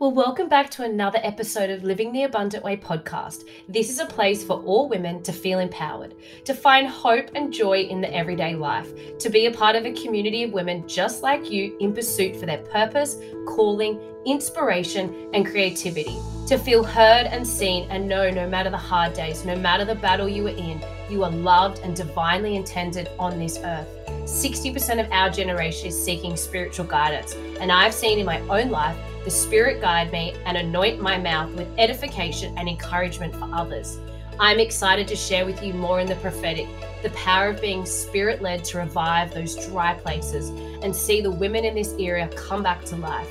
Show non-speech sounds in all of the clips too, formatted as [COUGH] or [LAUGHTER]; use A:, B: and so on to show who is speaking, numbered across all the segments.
A: Well, welcome back to another episode of Living the Abundant Way podcast. This is a place for all women to feel empowered, to find hope and joy in the everyday life, to be a part of a community of women just like you in pursuit for their purpose, calling, inspiration, and creativity, to feel heard and seen and know no matter the hard days, no matter the battle you are in, you are loved and divinely intended on this earth. 60% of our generation is seeking spiritual guidance, and I've seen in my own life the Spirit guide me and anoint my mouth with edification and encouragement for others. I'm excited to share with you more in the prophetic, the power of being spirit led to revive those dry places and see the women in this area come back to life.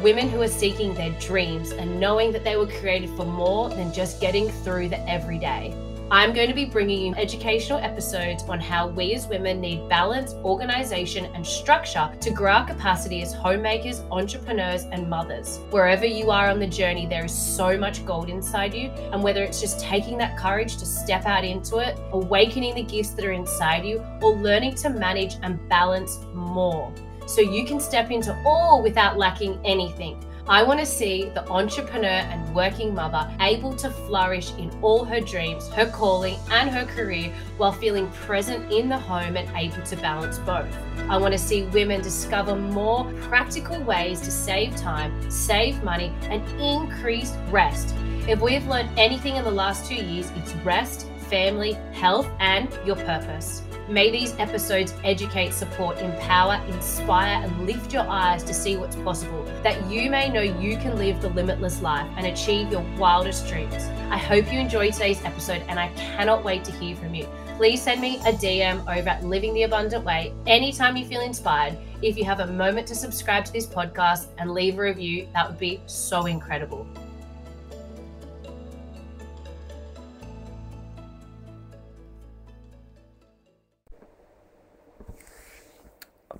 A: Women who are seeking their dreams and knowing that they were created for more than just getting through the everyday. I'm going to be bringing you educational episodes on how we as women need balance, organization, and structure to grow our capacity as homemakers, entrepreneurs, and mothers. Wherever you are on the journey, there is so much gold inside you. And whether it's just taking that courage to step out into it, awakening the gifts that are inside you, or learning to manage and balance more so you can step into all without lacking anything. I want to see the entrepreneur and working mother able to flourish in all her dreams, her calling, and her career while feeling present in the home and able to balance both. I want to see women discover more practical ways to save time, save money, and increase rest. If we have learned anything in the last two years, it's rest, family, health, and your purpose. May these episodes educate, support, empower, inspire, and lift your eyes to see what's possible, that you may know you can live the limitless life and achieve your wildest dreams. I hope you enjoyed today's episode, and I cannot wait to hear from you. Please send me a DM over at Living the Abundant Way anytime you feel inspired. If you have a moment to subscribe to this podcast and leave a review, that would be so incredible.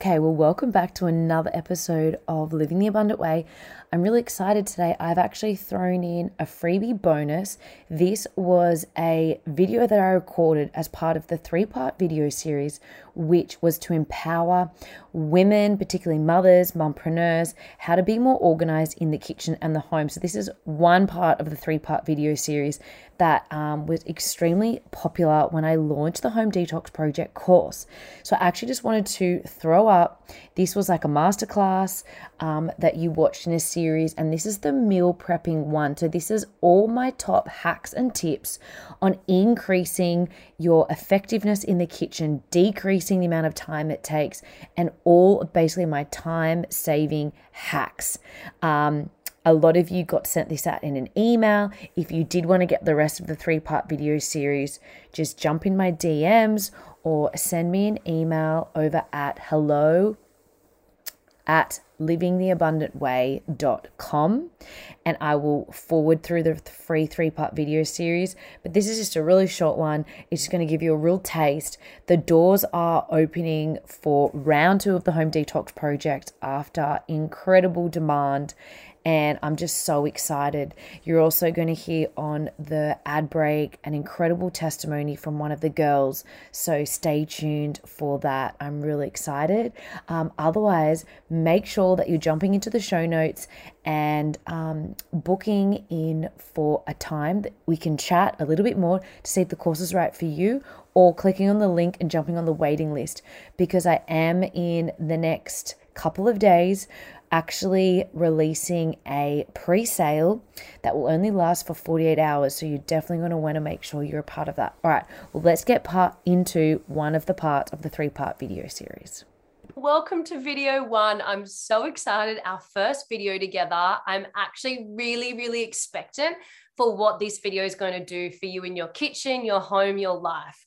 A: Okay, well, welcome back to another episode of Living the Abundant Way. I'm really excited today. I've actually thrown in a freebie bonus. This was a video that I recorded as part of the three part video series, which was to empower women, particularly mothers, mompreneurs, how to be more organized in the kitchen and the home. So, this is one part of the three part video series that um, was extremely popular when I launched the Home Detox Project course. So, I actually just wanted to throw up this was like a masterclass um, that you watched in a series, and this is the meal prepping one. So, this is all my top hacks and tips on increasing your effectiveness in the kitchen, decreasing the amount of time it takes, and all basically my time saving hacks. Um, a lot of you got sent this out in an email. If you did want to get the rest of the three part video series, just jump in my DMs or send me an email over at hello at livingtheabundantway.com and I will forward through the free three part video series. But this is just a really short one. It's just going to give you a real taste. The doors are opening for round two of the Home Detox Project after incredible demand and I'm just so excited. You're also going to hear on the ad break an incredible testimony from one of the girls, so stay tuned for that. I'm really excited. Um, otherwise, make sure that you're jumping into the show notes and um, booking in for a time that we can chat a little bit more to see if the course is right for you or clicking on the link and jumping on the waiting list because I am in the next couple of days actually releasing a pre sale that will only last for 48 hours. So you're definitely going to want to make sure you're a part of that. All right, well, let's get part into one of the parts of the three part video series. Welcome to video one. I'm so excited. Our first video together. I'm actually really, really expectant for what this video is going to do for you in your kitchen, your home, your life.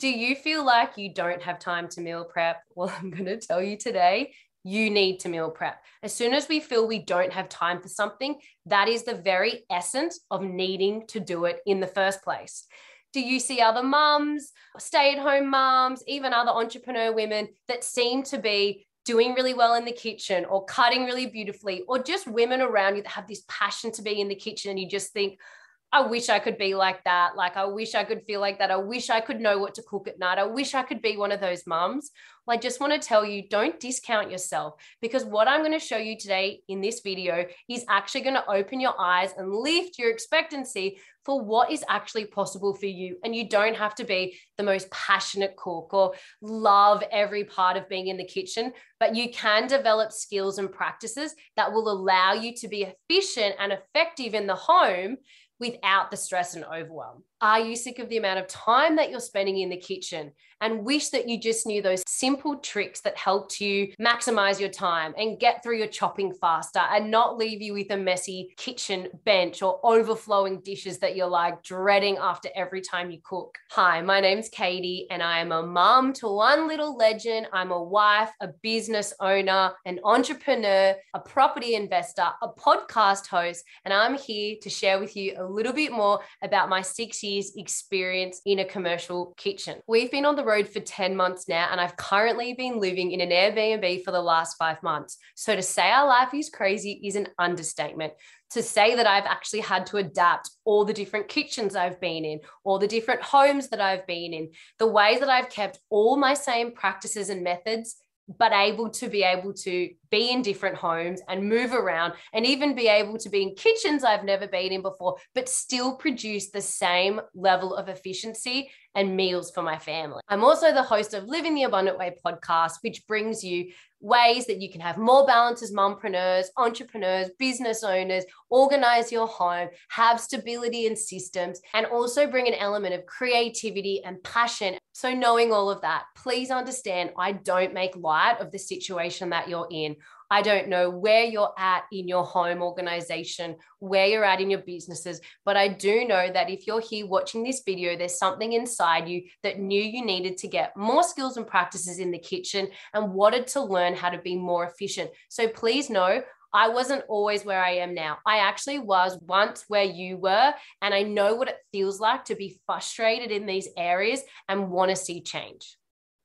A: Do you feel like you don't have time to meal prep? [LAUGHS] Well, I'm going to tell you today you need to meal prep. As soon as we feel we don't have time for something, that is the very essence of needing to do it in the first place. Do you see other mums, stay at home mums, even other entrepreneur women that seem to be doing really well in the kitchen or cutting really beautifully, or just women around you that have this passion to be in the kitchen and you just think, I wish I could be like that. Like, I wish I could feel like that. I wish I could know what to cook at night. I wish I could be one of those mums. Well, I just want to tell you don't discount yourself because what I'm going to show you today in this video is actually going to open your eyes and lift your expectancy for what is actually possible for you. And you don't have to be the most passionate cook or love every part of being in the kitchen, but you can develop skills and practices that will allow you to be efficient and effective in the home without the stress and overwhelm. Are you sick of the amount of time that you're spending in the kitchen and wish that you just knew those simple tricks that helped you maximize your time and get through your chopping faster and not leave you with a messy kitchen bench or overflowing dishes that you're like dreading after every time you cook? Hi, my name's Katie and I am a mom to one little legend. I'm a wife, a business owner, an entrepreneur, a property investor, a podcast host, and I'm here to share with you a little bit more about my six years years experience in a commercial kitchen. We've been on the road for 10 months now, and I've currently been living in an Airbnb for the last five months. So to say our life is crazy is an understatement to say that I've actually had to adapt all the different kitchens I've been in, all the different homes that I've been in, the way that I've kept all my same practices and methods, but able to be able to be in different homes and move around and even be able to be in kitchens I've never been in before, but still produce the same level of efficiency and meals for my family. I'm also the host of Living the Abundant Way podcast, which brings you ways that you can have more balance as mompreneurs, entrepreneurs, business owners, organize your home, have stability and systems, and also bring an element of creativity and passion. So, knowing all of that, please understand I don't make light of the situation that you're in. I don't know where you're at in your home organization, where you're at in your businesses, but I do know that if you're here watching this video, there's something inside you that knew you needed to get more skills and practices in the kitchen and wanted to learn how to be more efficient. So please know I wasn't always where I am now. I actually was once where you were, and I know what it feels like to be frustrated in these areas and want to see change.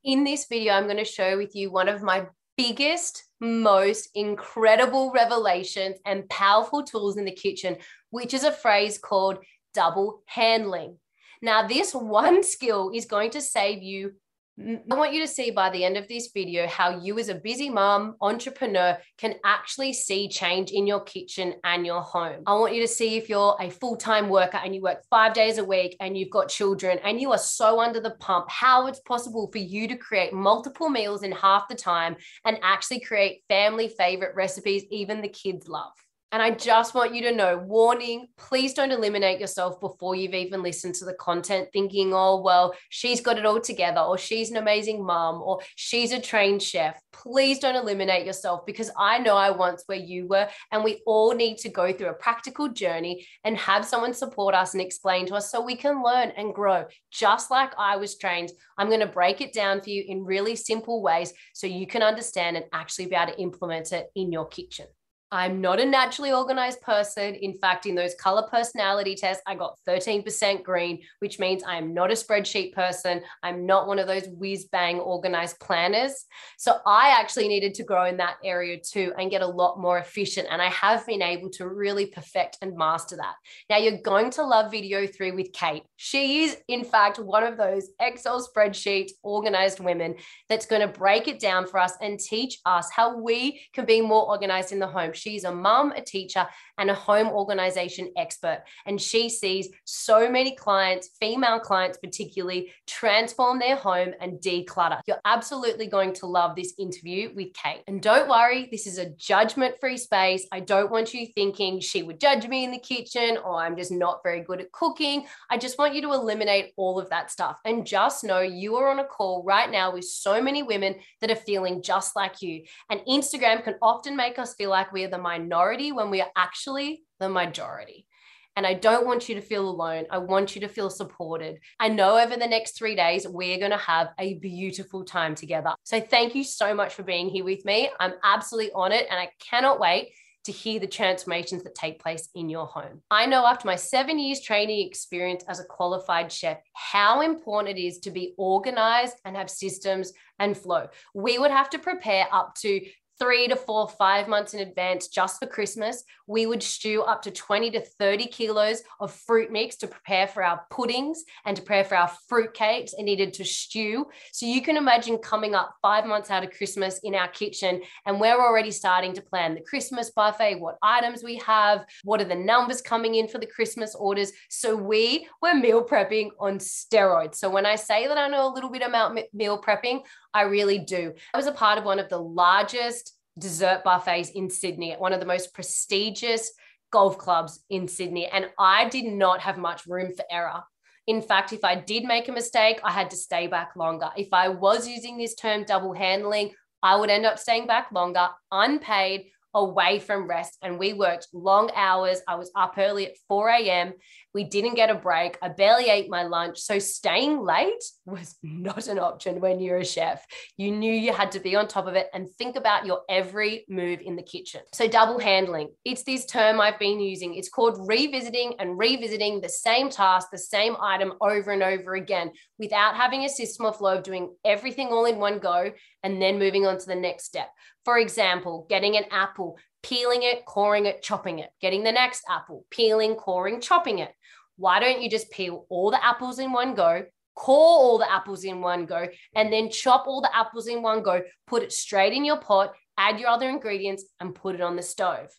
A: In this video, I'm going to share with you one of my biggest, most incredible revelations and powerful tools in the kitchen, which is a phrase called double handling. Now, this one skill is going to save you I want you to see by the end of this video how you, as a busy mom, entrepreneur, can actually see change in your kitchen and your home. I want you to see if you're a full time worker and you work five days a week and you've got children and you are so under the pump, how it's possible for you to create multiple meals in half the time and actually create family favorite recipes even the kids love. And I just want you to know warning, please don't eliminate yourself before you've even listened to the content, thinking, oh, well, she's got it all together, or she's an amazing mom, or she's a trained chef. Please don't eliminate yourself because I know I once where you were. And we all need to go through a practical journey and have someone support us and explain to us so we can learn and grow. Just like I was trained, I'm going to break it down for you in really simple ways so you can understand and actually be able to implement it in your kitchen. I'm not a naturally organized person. In fact, in those color personality tests, I got 13% green, which means I am not a spreadsheet person. I'm not one of those whiz bang organized planners. So I actually needed to grow in that area too and get a lot more efficient. And I have been able to really perfect and master that. Now, you're going to love video three with Kate. She is, in fact, one of those Excel spreadsheet organized women that's going to break it down for us and teach us how we can be more organized in the home She's a mum, a teacher, and a home organization expert. And she sees so many clients, female clients particularly, transform their home and declutter. You're absolutely going to love this interview with Kate. And don't worry, this is a judgment free space. I don't want you thinking she would judge me in the kitchen or I'm just not very good at cooking. I just want you to eliminate all of that stuff and just know you are on a call right now with so many women that are feeling just like you. And Instagram can often make us feel like are the minority when we are actually the majority. And I don't want you to feel alone. I want you to feel supported. I know over the next three days, we're going to have a beautiful time together. So thank you so much for being here with me. I'm absolutely on it and I cannot wait to hear the transformations that take place in your home. I know after my seven years training experience as a qualified chef, how important it is to be organized and have systems and flow. We would have to prepare up to three to four, five months in advance just for Christmas. We would stew up to 20 to 30 kilos of fruit mix to prepare for our puddings and to prepare for our fruit cakes and needed to stew. So you can imagine coming up five months out of Christmas in our kitchen and we're already starting to plan the Christmas buffet, what items we have, what are the numbers coming in for the Christmas orders. So we were meal prepping on steroids. So when I say that I know a little bit about meal prepping, I really do. I was a part of one of the largest dessert buffets in Sydney at one of the most prestigious golf clubs in Sydney. And I did not have much room for error. In fact, if I did make a mistake, I had to stay back longer. If I was using this term double handling, I would end up staying back longer, unpaid, away from rest and we worked long hours. I was up early at 4 a.m. We didn't get a break. I barely ate my lunch. So staying late was not an option when you're a chef. You knew you had to be on top of it and think about your every move in the kitchen. So double handling, it's this term I've been using. It's called revisiting and revisiting the same task, the same item over and over again without having a system of flow of doing everything all in one go and then moving on to the next step. For example, getting an apple, peeling it, coring it, chopping it, getting the next apple, peeling, coring, chopping it. Why don't you just peel all the apples in one go, core all the apples in one go, and then chop all the apples in one go, put it straight in your pot, add your other ingredients, and put it on the stove?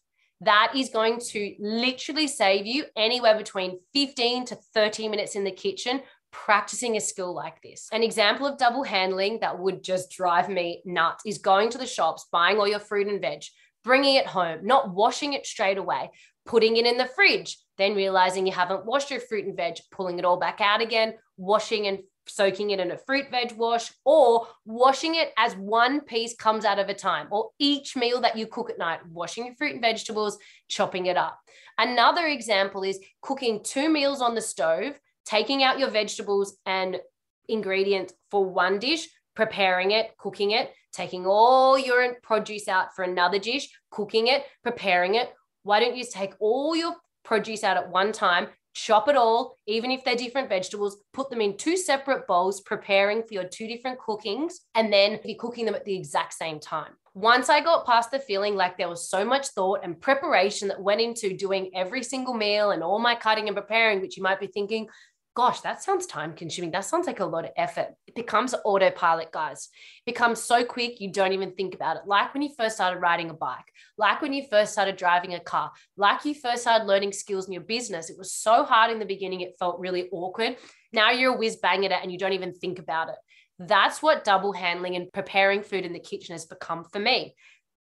A: That is going to literally save you anywhere between 15 to 30 minutes in the kitchen practicing a skill like this. An example of double handling that would just drive me nuts is going to the shops, buying all your fruit and veg, bringing it home, not washing it straight away, putting it in the fridge, then realizing you haven't washed your fruit and veg, pulling it all back out again, washing and soaking it in a fruit veg wash, or washing it as one piece comes out of a time, or each meal that you cook at night, washing your fruit and vegetables, chopping it up. Another example is cooking two meals on the stove taking out your vegetables and ingredients for one dish, preparing it, cooking it, taking all your produce out for another dish, cooking it, preparing it. Why don't you take all your produce out at one time, chop it all, even if they're different vegetables, put them in two separate bowls, preparing for your two different cookings, and then you're cooking them at the exact same time. Once I got past the feeling like there was so much thought and preparation that went into doing every single meal and all my cutting and preparing, which you might be thinking, gosh, that sounds time consuming. That sounds like a lot of effort. It becomes autopilot, guys. It becomes so quick, you don't even think about it. Like when you first started riding a bike, like when you first started driving a car, like you first started learning skills in your business. It was so hard in the beginning, it felt really awkward. Now you're a whiz bang at it and you don't even think about it. That's what double handling and preparing food in the kitchen has become for me.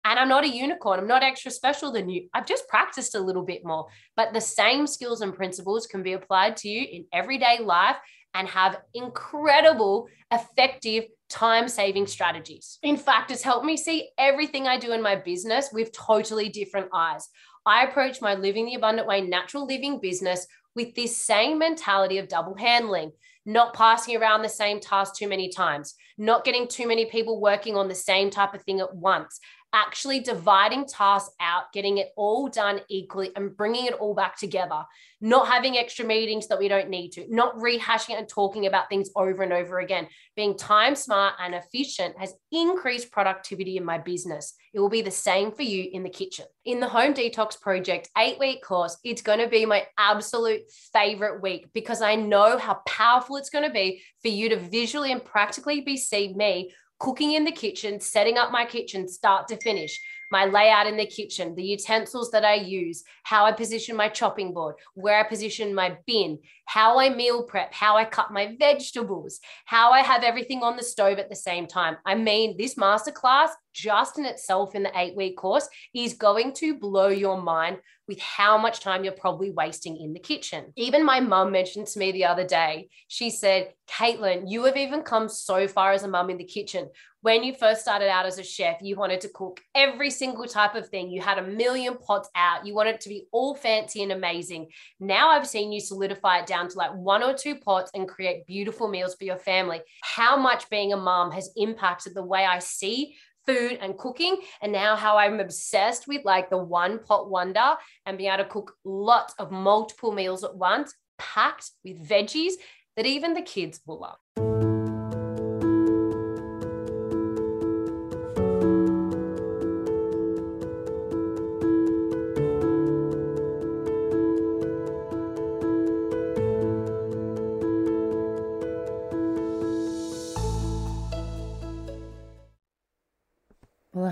A: And I'm not a unicorn. I'm not extra special than you. I've just practiced a little bit more. But the same skills and principles can be applied to you in everyday life and have incredible, effective time saving strategies. In fact, it's helped me see everything I do in my business with totally different eyes. I approach my Living the Abundant Way natural living business with this same mentality of double handling, not passing around the same task too many times, not getting too many people working on the same type of thing at once, actually dividing tasks out, getting it all done equally and bringing it all back together, not having extra meetings that we don't need to, not rehashing and talking about things over and over again. Being time smart and efficient has increased productivity in my business. It will be the same for you in the kitchen. In the Home Detox Project eight week course, it's going to be my absolute favorite week because I know how powerful it's going to be for you to visually and practically be see me cooking in the kitchen, setting up my kitchen start to finish, my layout in the kitchen, the utensils that I use, how I position my chopping board, where I position my bin, how I meal prep, how I cut my vegetables, how I have everything on the stove at the same time. I mean, this masterclass just in itself in the eight week course is going to blow your mind with how much time you're probably wasting in the kitchen. Even my mum mentioned to me the other day, she said, Caitlin, you have even come so far as a mum in the kitchen. When you first started out as a chef, you wanted to cook every single type of thing. You had a million pots out. You wanted it to be all fancy and amazing. Now I've seen you solidify it down to like one or two pots and create beautiful meals for your family. How much being a mom has impacted the way I see food and cooking and now how I'm obsessed with like the one pot wonder and being able to cook lots of multiple meals at once packed with veggies that even the kids will love.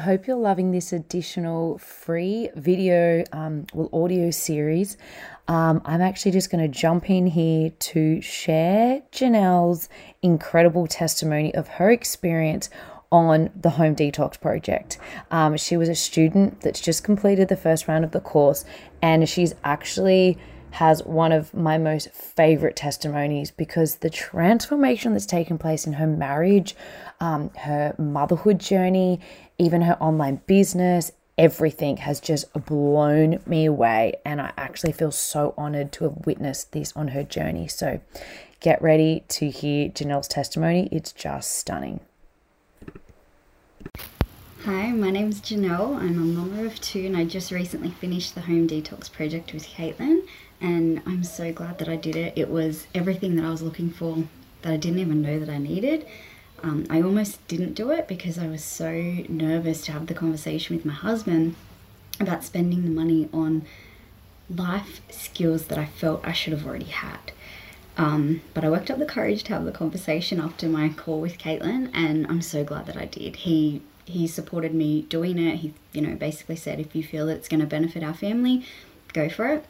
B: Hope you're loving this additional free video, um, well, audio series. Um, I'm actually just going to jump in here to share Janelle's incredible testimony of her experience on the Home Detox Project. Um, she was a student that's just completed the first round of the course, and she's actually has one of my most favorite testimonies because the transformation that's taken place in her marriage, um, her motherhood journey, even her online business, everything has just blown me away. And I actually feel so honored to have witnessed this on her journey. So get ready to hear Janelle's testimony. It's just stunning.
C: Hi, my name is Janelle. I'm a mama of two, and I just recently finished the home detox project with Caitlin, and I'm so glad that I did it. It was everything that I was looking for that I didn't even know that I needed. Um, I almost didn't do it because I was so nervous to have the conversation with my husband about spending the money on life skills that I felt I should have already had. Um, but I worked up the courage to have the conversation after my call with Caitlin, and I'm so glad that I did. He he supported me doing it. He, you know, basically said, if you feel it's going to benefit our family, go for it.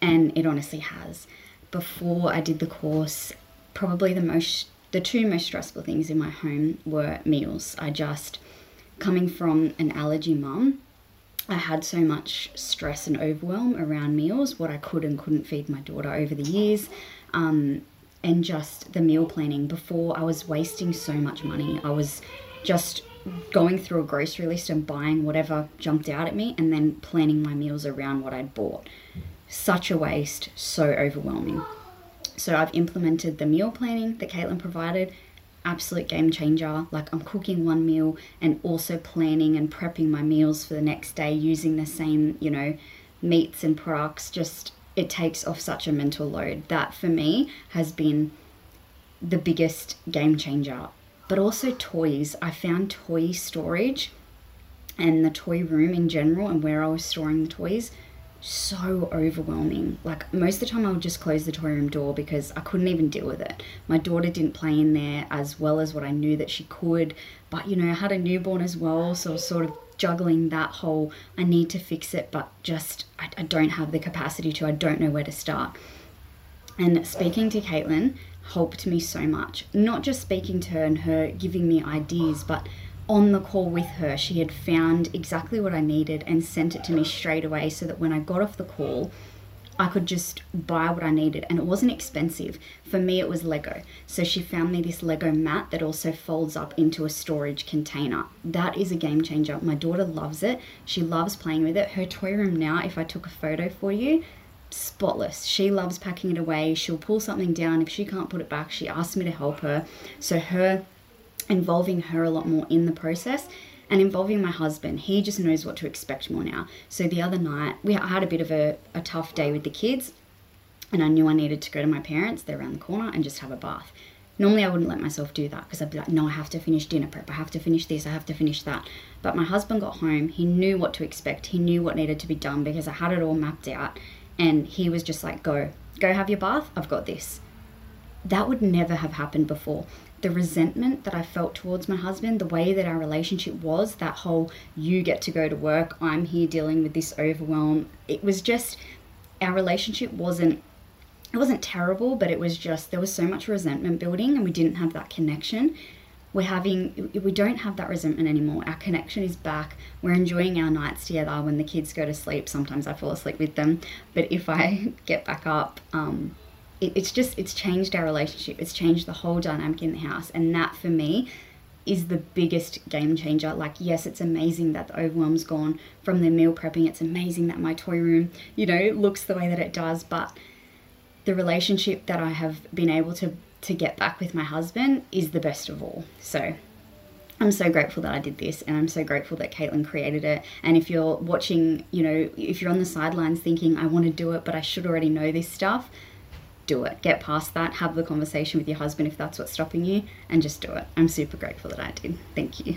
C: And it honestly has. Before I did the course, probably the most, the two most stressful things in my home were meals. I just, coming from an allergy mum, I had so much stress and overwhelm around meals, what I could and couldn't feed my daughter over the years. Um, and just the meal planning before I was wasting so much money. I was just going through a grocery list and buying whatever jumped out at me and then planning my meals around what I'd bought. Such a waste, so overwhelming. So I've implemented the meal planning that Caitlin provided. Absolute game changer. Like I'm cooking one meal and also planning and prepping my meals for the next day using the same, you know, meats and products. Just it takes off such a mental load. That for me has been the biggest game changer but also toys. I found toy storage and the toy room in general and where I was storing the toys so overwhelming. Like most of the time I would just close the toy room door because I couldn't even deal with it. My daughter didn't play in there as well as what I knew that she could, but you know, I had a newborn as well, so sort of juggling that whole I need to fix it, but just I, I don't have the capacity to, I don't know where to start. And speaking to Caitlin, helped me so much. Not just speaking to her and her giving me ideas, but on the call with her, she had found exactly what I needed and sent it to me straight away so that when I got off the call, I could just buy what I needed and it wasn't expensive. For me, it was Lego. So she found me this Lego mat that also folds up into a storage container. That is a game changer. My daughter loves it. She loves playing with it. Her toy room now, if I took a photo for you, spotless. She loves packing it away. She'll pull something down. If she can't put it back, she asks me to help her. So, her involving her a lot more in the process and involving my husband. He just knows what to expect more now. So, the other night, we had a bit of a, a tough day with the kids, and I knew I needed to go to my parents, they're around the corner, and just have a bath. Normally, I wouldn't let myself do that because I'd be like, no, I have to finish dinner prep. I have to finish this. I have to finish that. But my husband got home. He knew what to expect. He knew what needed to be done because I had it all mapped out and he was just like, go, go have your bath, I've got this. That would never have happened before. The resentment that I felt towards my husband, the way that our relationship was, that whole you get to go to work, I'm here dealing with this overwhelm, it was just, our relationship wasn't it wasn't terrible, but it was just there was so much resentment building and we didn't have that connection we're having we don't have that resentment anymore. Our connection is back. We're enjoying our nights together. When the kids go to sleep sometimes i fall asleep with them. But if i [LAUGHS] get back up um, it, it's just it's changed our relationship. It's changed the whole dynamic in the house. And that for me is the biggest game changer. Like yes it's amazing that the overwhelm's gone from the meal prepping. It's amazing that my toy room you know looks the way that it does. But the relationship that i have been able to to get back with my husband is the best of all. So I'm so grateful that I did this and I'm so grateful that Caitlin created it. And if you're watching, you know, if you're on the sidelines thinking, I want to do it, but I should already know this stuff, do it. Get past that. Have the conversation with your husband if that's what's stopping you and just do it. I'm super grateful that I did. Thank you.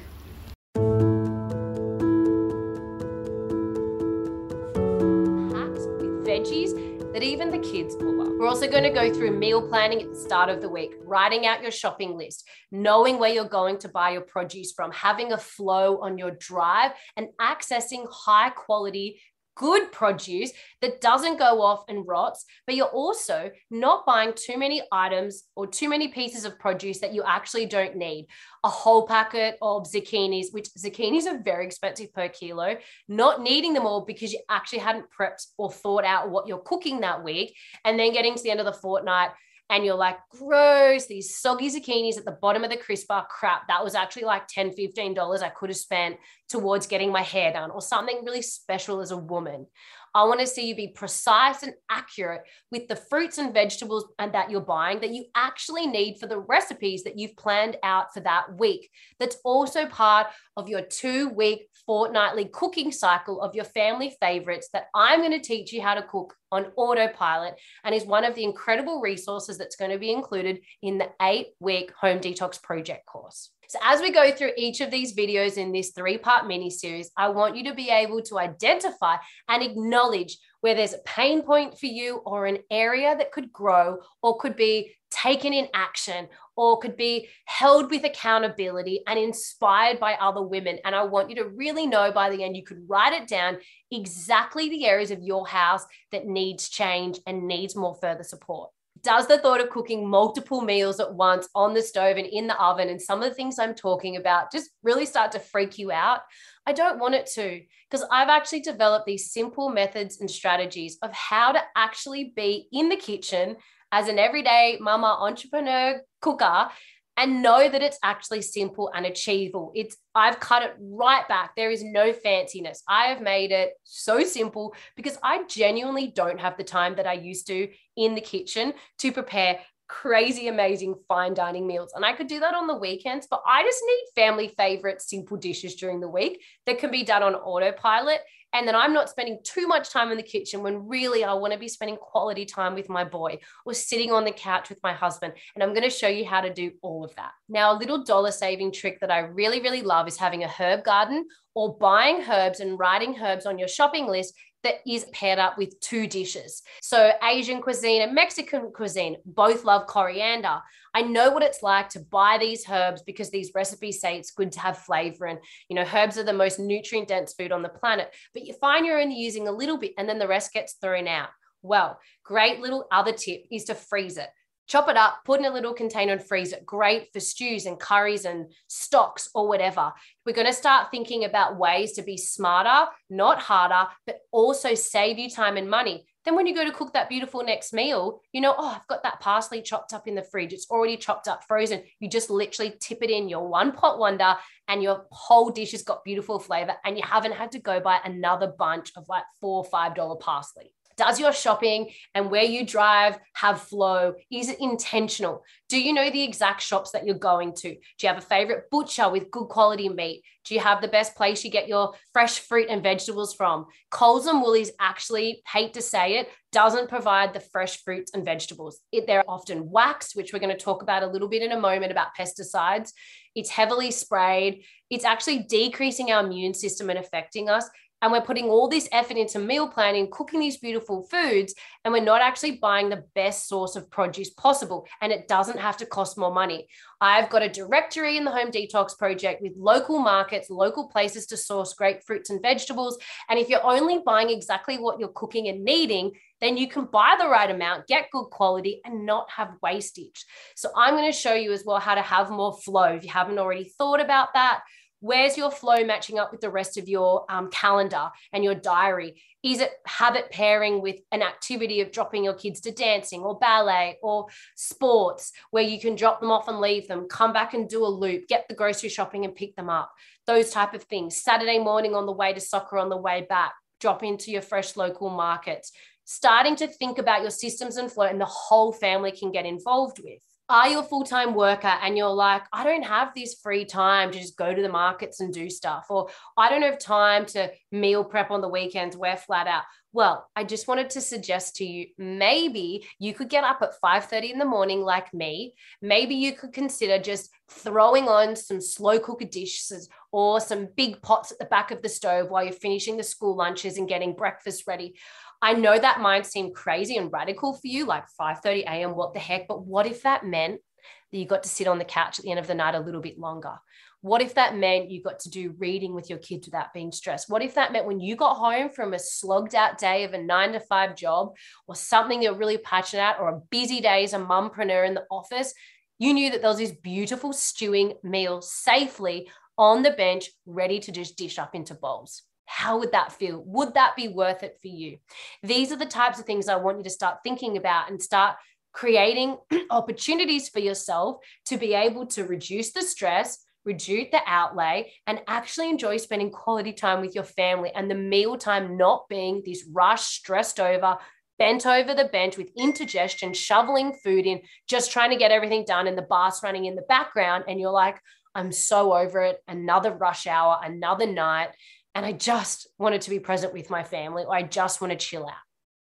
A: Going to go through meal planning at the start of the week, writing out your shopping list, knowing where you're going to buy your produce from, having a flow on your drive, and accessing high quality good produce that doesn't go off and rots, but you're also not buying too many items or too many pieces of produce that you actually don't need. A whole packet of zucchinis, which zucchinis are very expensive per kilo, not needing them all because you actually hadn't prepped or thought out what you're cooking that week, and then getting to the end of the fortnight and you're like, gross, these soggy zucchinis at the bottom of the crisper, crap. That was actually like $10, $15 I could have spent towards getting my hair done or something really special as a woman. I want to see you be precise and accurate with the fruits and vegetables and that you're buying that you actually need for the recipes that you've planned out for that week. That's also part of your two week fortnightly cooking cycle of your family favorites that I'm going to teach you how to cook on autopilot and is one of the incredible resources that's going to be included in the eight week home detox project course. So, as we go through each of these videos in this three part mini series, I want you to be able to identify and acknowledge where there's a pain point for you or an area that could grow or could be taken in action or could be held with accountability and inspired by other women. And I want you to really know by the end, you could write it down exactly the areas of your house that needs change and needs more further support does the thought of cooking multiple meals at once on the stove and in the oven and some of the things I'm talking about just really start to freak you out? I don't want it to because I've actually developed these simple methods and strategies of how to actually be in the kitchen as an everyday mama entrepreneur cooker and know that it's actually simple and achievable. It's I've cut it right back. There is no fanciness. I have made it so simple because I genuinely don't have the time that I used to in the kitchen to prepare crazy amazing fine dining meals and I could do that on the weekends but I just need family favorite simple dishes during the week that can be done on autopilot and then I'm not spending too much time in the kitchen when really I want to be spending quality time with my boy or sitting on the couch with my husband. And I'm going to show you how to do all of that. Now, a little dollar saving trick that I really, really love is having a herb garden or buying herbs and writing herbs on your shopping list that is paired up with two dishes. So Asian cuisine and Mexican cuisine both love coriander. I know what it's like to buy these herbs because these recipes say it's good to have flavor and you know herbs are the most nutrient dense food on the planet, but you find you're only using a little bit and then the rest gets thrown out. Well, great little other tip is to freeze it chop it up, put in a little container and freeze it. Great for stews and curries and stocks or whatever. We're going to start thinking about ways to be smarter, not harder, but also save you time and money. Then when you go to cook that beautiful next meal, you know, oh, I've got that parsley chopped up in the fridge. It's already chopped up, frozen. You just literally tip it in your one pot wonder and your whole dish has got beautiful flavor and you haven't had to go buy another bunch of like four or five dollar parsley. Does your shopping and where you drive have flow? Is it intentional? Do you know the exact shops that you're going to? Do you have a favorite butcher with good quality meat? Do you have the best place you get your fresh fruit and vegetables from? Coles and Woolies actually, hate to say it, doesn't provide the fresh fruits and vegetables. It, they're often waxed, which we're going to talk about a little bit in a moment about pesticides. It's heavily sprayed. It's actually decreasing our immune system and affecting us and we're putting all this effort into meal planning, cooking these beautiful foods, and we're not actually buying the best source of produce possible. And it doesn't have to cost more money. I've got a directory in the Home Detox Project with local markets, local places to source great fruits and vegetables. And if you're only buying exactly what you're cooking and needing, then you can buy the right amount, get good quality, and not have wastage. So I'm going to show you as well how to have more flow. If you haven't already thought about that, Where's your flow matching up with the rest of your um, calendar and your diary? Is it habit pairing with an activity of dropping your kids to dancing or ballet or sports where you can drop them off and leave them, come back and do a loop, get the grocery shopping and pick them up? Those type of things. Saturday morning on the way to soccer, on the way back, drop into your fresh local markets. Starting to think about your systems and flow, and the whole family can get involved with are you a full time worker and you're like, I don't have this free time to just go to the markets and do stuff, or I don't have time to meal prep on the weekends, we're flat out. Well, I just wanted to suggest to you maybe you could get up at 5:30 in the morning like me. Maybe you could consider just throwing on some slow cooker dishes or some big pots at the back of the stove while you're finishing the school lunches and getting breakfast ready. I know that might seem crazy and radical for you, like 5:30 a.m. What the heck? But what if that meant that you got to sit on the couch at the end of the night a little bit longer? What if that meant you got to do reading with your kids without being stressed? What if that meant when you got home from a slogged out day of a nine to five job or something you're really passionate at, or a busy day as a mumpreneur in the office, you knew that there was this beautiful stewing meal safely on the bench, ready to just dish up into bowls? How would that feel? Would that be worth it for you? These are the types of things I want you to start thinking about and start creating [CLEARS THROAT] opportunities for yourself to be able to reduce the stress, reduce the outlay, and actually enjoy spending quality time with your family and the meal time not being this rush, stressed over, bent over the bench with indigestion, shoveling food in, just trying to get everything done and the bath's running in the background. And you're like, I'm so over it. Another rush hour, another night and I just wanted to be present with my family or I just want to chill out.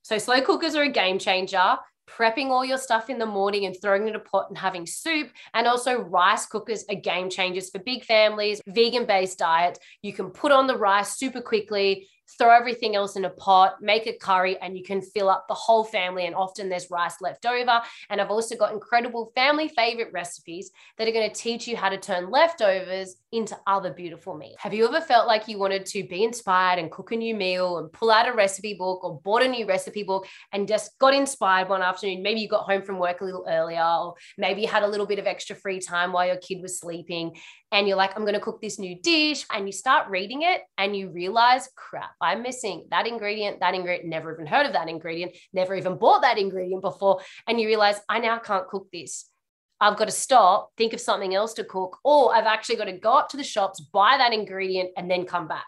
A: So, slow cookers are a game changer. Prepping all your stuff in the morning and throwing it in a pot and having soup, and also rice cookers are game changers for big families, vegan based diet. You can put on the rice super quickly, throw everything else in a pot, make a curry, and you can fill up the whole family. And often there's rice left over. And I've also got incredible family favorite recipes that are going to teach you how to turn leftovers into other beautiful meals. Have you ever felt like you wanted to be inspired and cook a new meal and pull out a recipe book or bought a new recipe book and just got inspired one afternoon? Maybe you got home from work a little earlier, or maybe you had a little bit of extra free time while your kid was sleeping and you're like, I'm going to cook this new dish. And you start reading it and you realize, crap, I'm missing that ingredient, that ingredient, never even heard of that ingredient, never even bought that ingredient before. And you realize, I now can't cook this. I've got to stop, think of something else to cook, or I've actually got to go up to the shops, buy that ingredient, and then come back.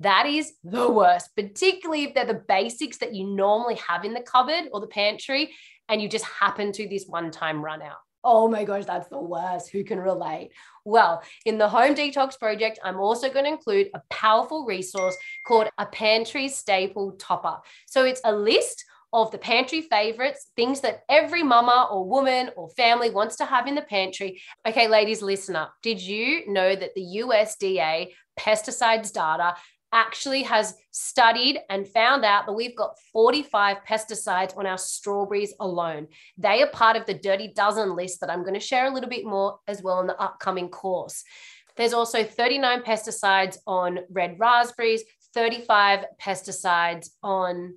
A: That is the worst, particularly if they're the basics that you normally have in the cupboard or the pantry, and you just happen to this one time run out. Oh my gosh, that's the worst. Who can relate? Well, in the Home Detox Project, I'm also going to include a powerful resource called a pantry staple topper. So it's a list of the pantry favorites, things that every mama or woman or family wants to have in the pantry. Okay, ladies, listen up. Did you know that the USDA pesticides data actually has studied and found out that we've got 45 pesticides on our strawberries alone. They are part of the Dirty Dozen list that I'm going to share a little bit more as well in the upcoming course. There's also 39 pesticides on red raspberries, 35 pesticides on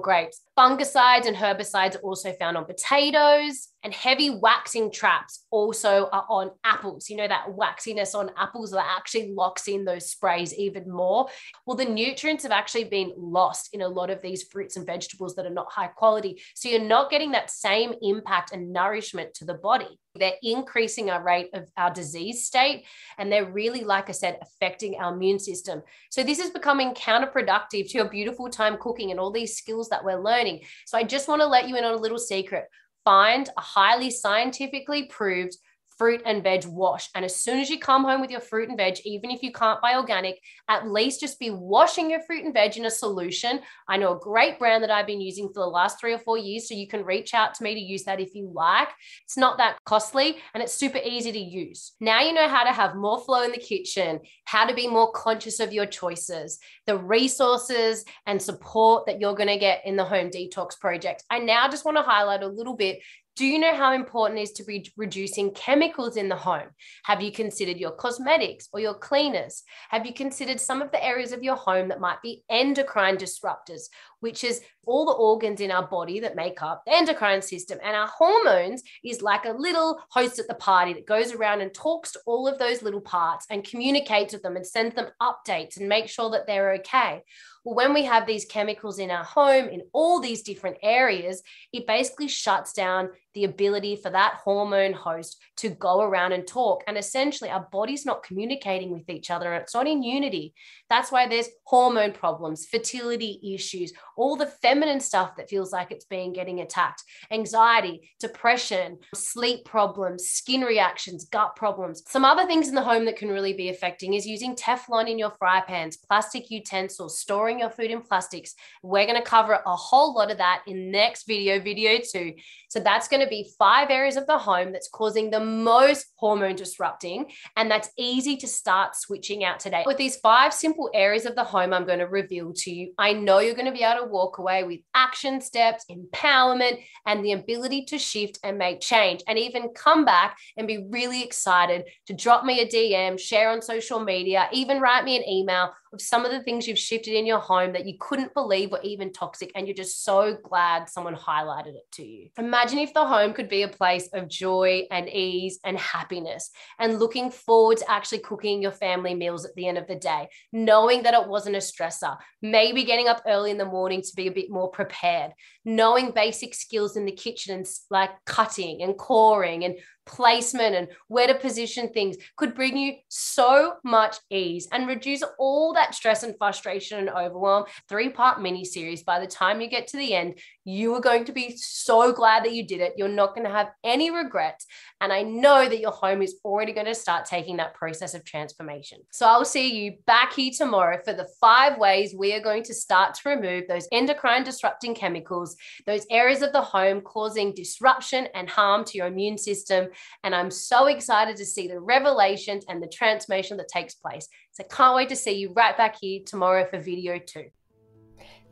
A: grapes. Fungicides and herbicides are also found on potatoes, and heavy waxing traps also are on apples. You know, that waxiness on apples that actually locks in those sprays even more. Well, the nutrients have actually been lost in a lot of these fruits and vegetables that are not high quality. So you're not getting that same impact and nourishment to the body. They're increasing our rate of our disease state, and they're really, like I said, affecting our immune system. So this is becoming counterproductive to your beautiful time cooking and all these skills that we're learning. So I just want to let you in on a little secret find a highly scientifically proved fruit and veg wash. And as soon as you come home with your fruit and veg, even if you can't buy organic, at least just be washing your fruit and veg in a solution. I know a great brand that I've been using for the last three or four years. So you can reach out to me to use that if you like. It's not that costly and it's super easy to use. Now you know how to have more flow in the kitchen, how to be more conscious of your choices, the resources and support that you're going to get in the home detox project. I now just want to highlight a little bit do you know how important it is to be reducing chemicals in the home? Have you considered your cosmetics or your cleaners? Have you considered some of the areas of your home that might be endocrine disruptors, which is all the organs in our body that make up the endocrine system? And our hormones is like a little host at the party that goes around and talks to all of those little parts and communicates with them and sends them updates and make sure that they're okay. Well, when we have these chemicals in our home in all these different areas, it basically shuts down the ability for that hormone host to go around and talk. And essentially, our body's not communicating with each other. and It's not in unity. That's why there's hormone problems, fertility issues, all the feminine stuff that feels like it's being getting attacked, anxiety, depression, sleep problems, skin reactions, gut problems. Some other things in the home that can really be affecting is using Teflon in your fry pans, plastic utensils, storing your food in plastics. We're going to cover a whole lot of that in next video, video two. So that's going to be five areas of the home that's causing the most hormone disrupting, and that's easy to start switching out today. With these five simple areas of the home, I'm going to reveal to you, I know you're going to be able to walk away with action steps, empowerment, and the ability to shift and make change, and even come back and be really excited to drop me a DM, share on social media, even write me an email some of the things you've shifted in your home that you couldn't believe were even toxic. And you're just so glad someone highlighted it to you. Imagine if the home could be a place of joy and ease and happiness and looking forward to actually cooking your family meals at the end of the day, knowing that it wasn't a stressor, maybe getting up early in the morning to be a bit more prepared, knowing basic skills in the kitchen and like cutting and coring and placement and where to position things could bring you so much ease and reduce all that stress and frustration and overwhelm. Three part mini series. By the time you get to the end, you are going to be so glad that you did it. You're not going to have any regrets. And I know that your home is already going to start taking that process of transformation. So I'll see you back here tomorrow for the five ways we are going to start to remove those endocrine disrupting chemicals, those areas of the home causing disruption and harm to your immune system. And I'm so excited to see the revelations and the transformation that takes place. So can't wait to see you right back here tomorrow for video two.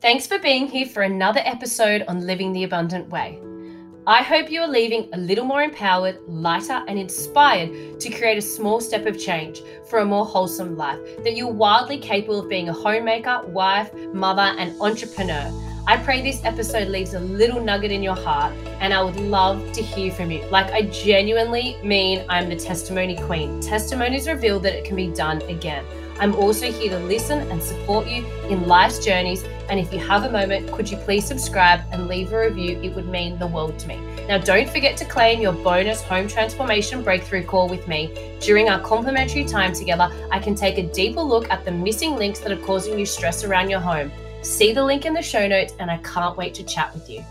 A: Thanks for being here for another episode on Living the Abundant Way. I hope you are leaving a little more empowered, lighter, and inspired to create a small step of change for a more wholesome life, that you're wildly capable of being a homemaker, wife, mother, and entrepreneur. I pray this episode leaves a little nugget in your heart, and I would love to hear from you. Like, I genuinely mean I'm the testimony queen. Testimonies reveal that it can be done again. I'm also here to listen and support you in life's journeys. And if you have a moment, could you please subscribe and leave a review? It would mean the world to me. Now, don't forget to claim your bonus home transformation breakthrough call with me. During our complimentary time together, I can take a deeper look at the missing links that are causing you stress around your home. See the link in the show notes, and I can't wait to chat with you.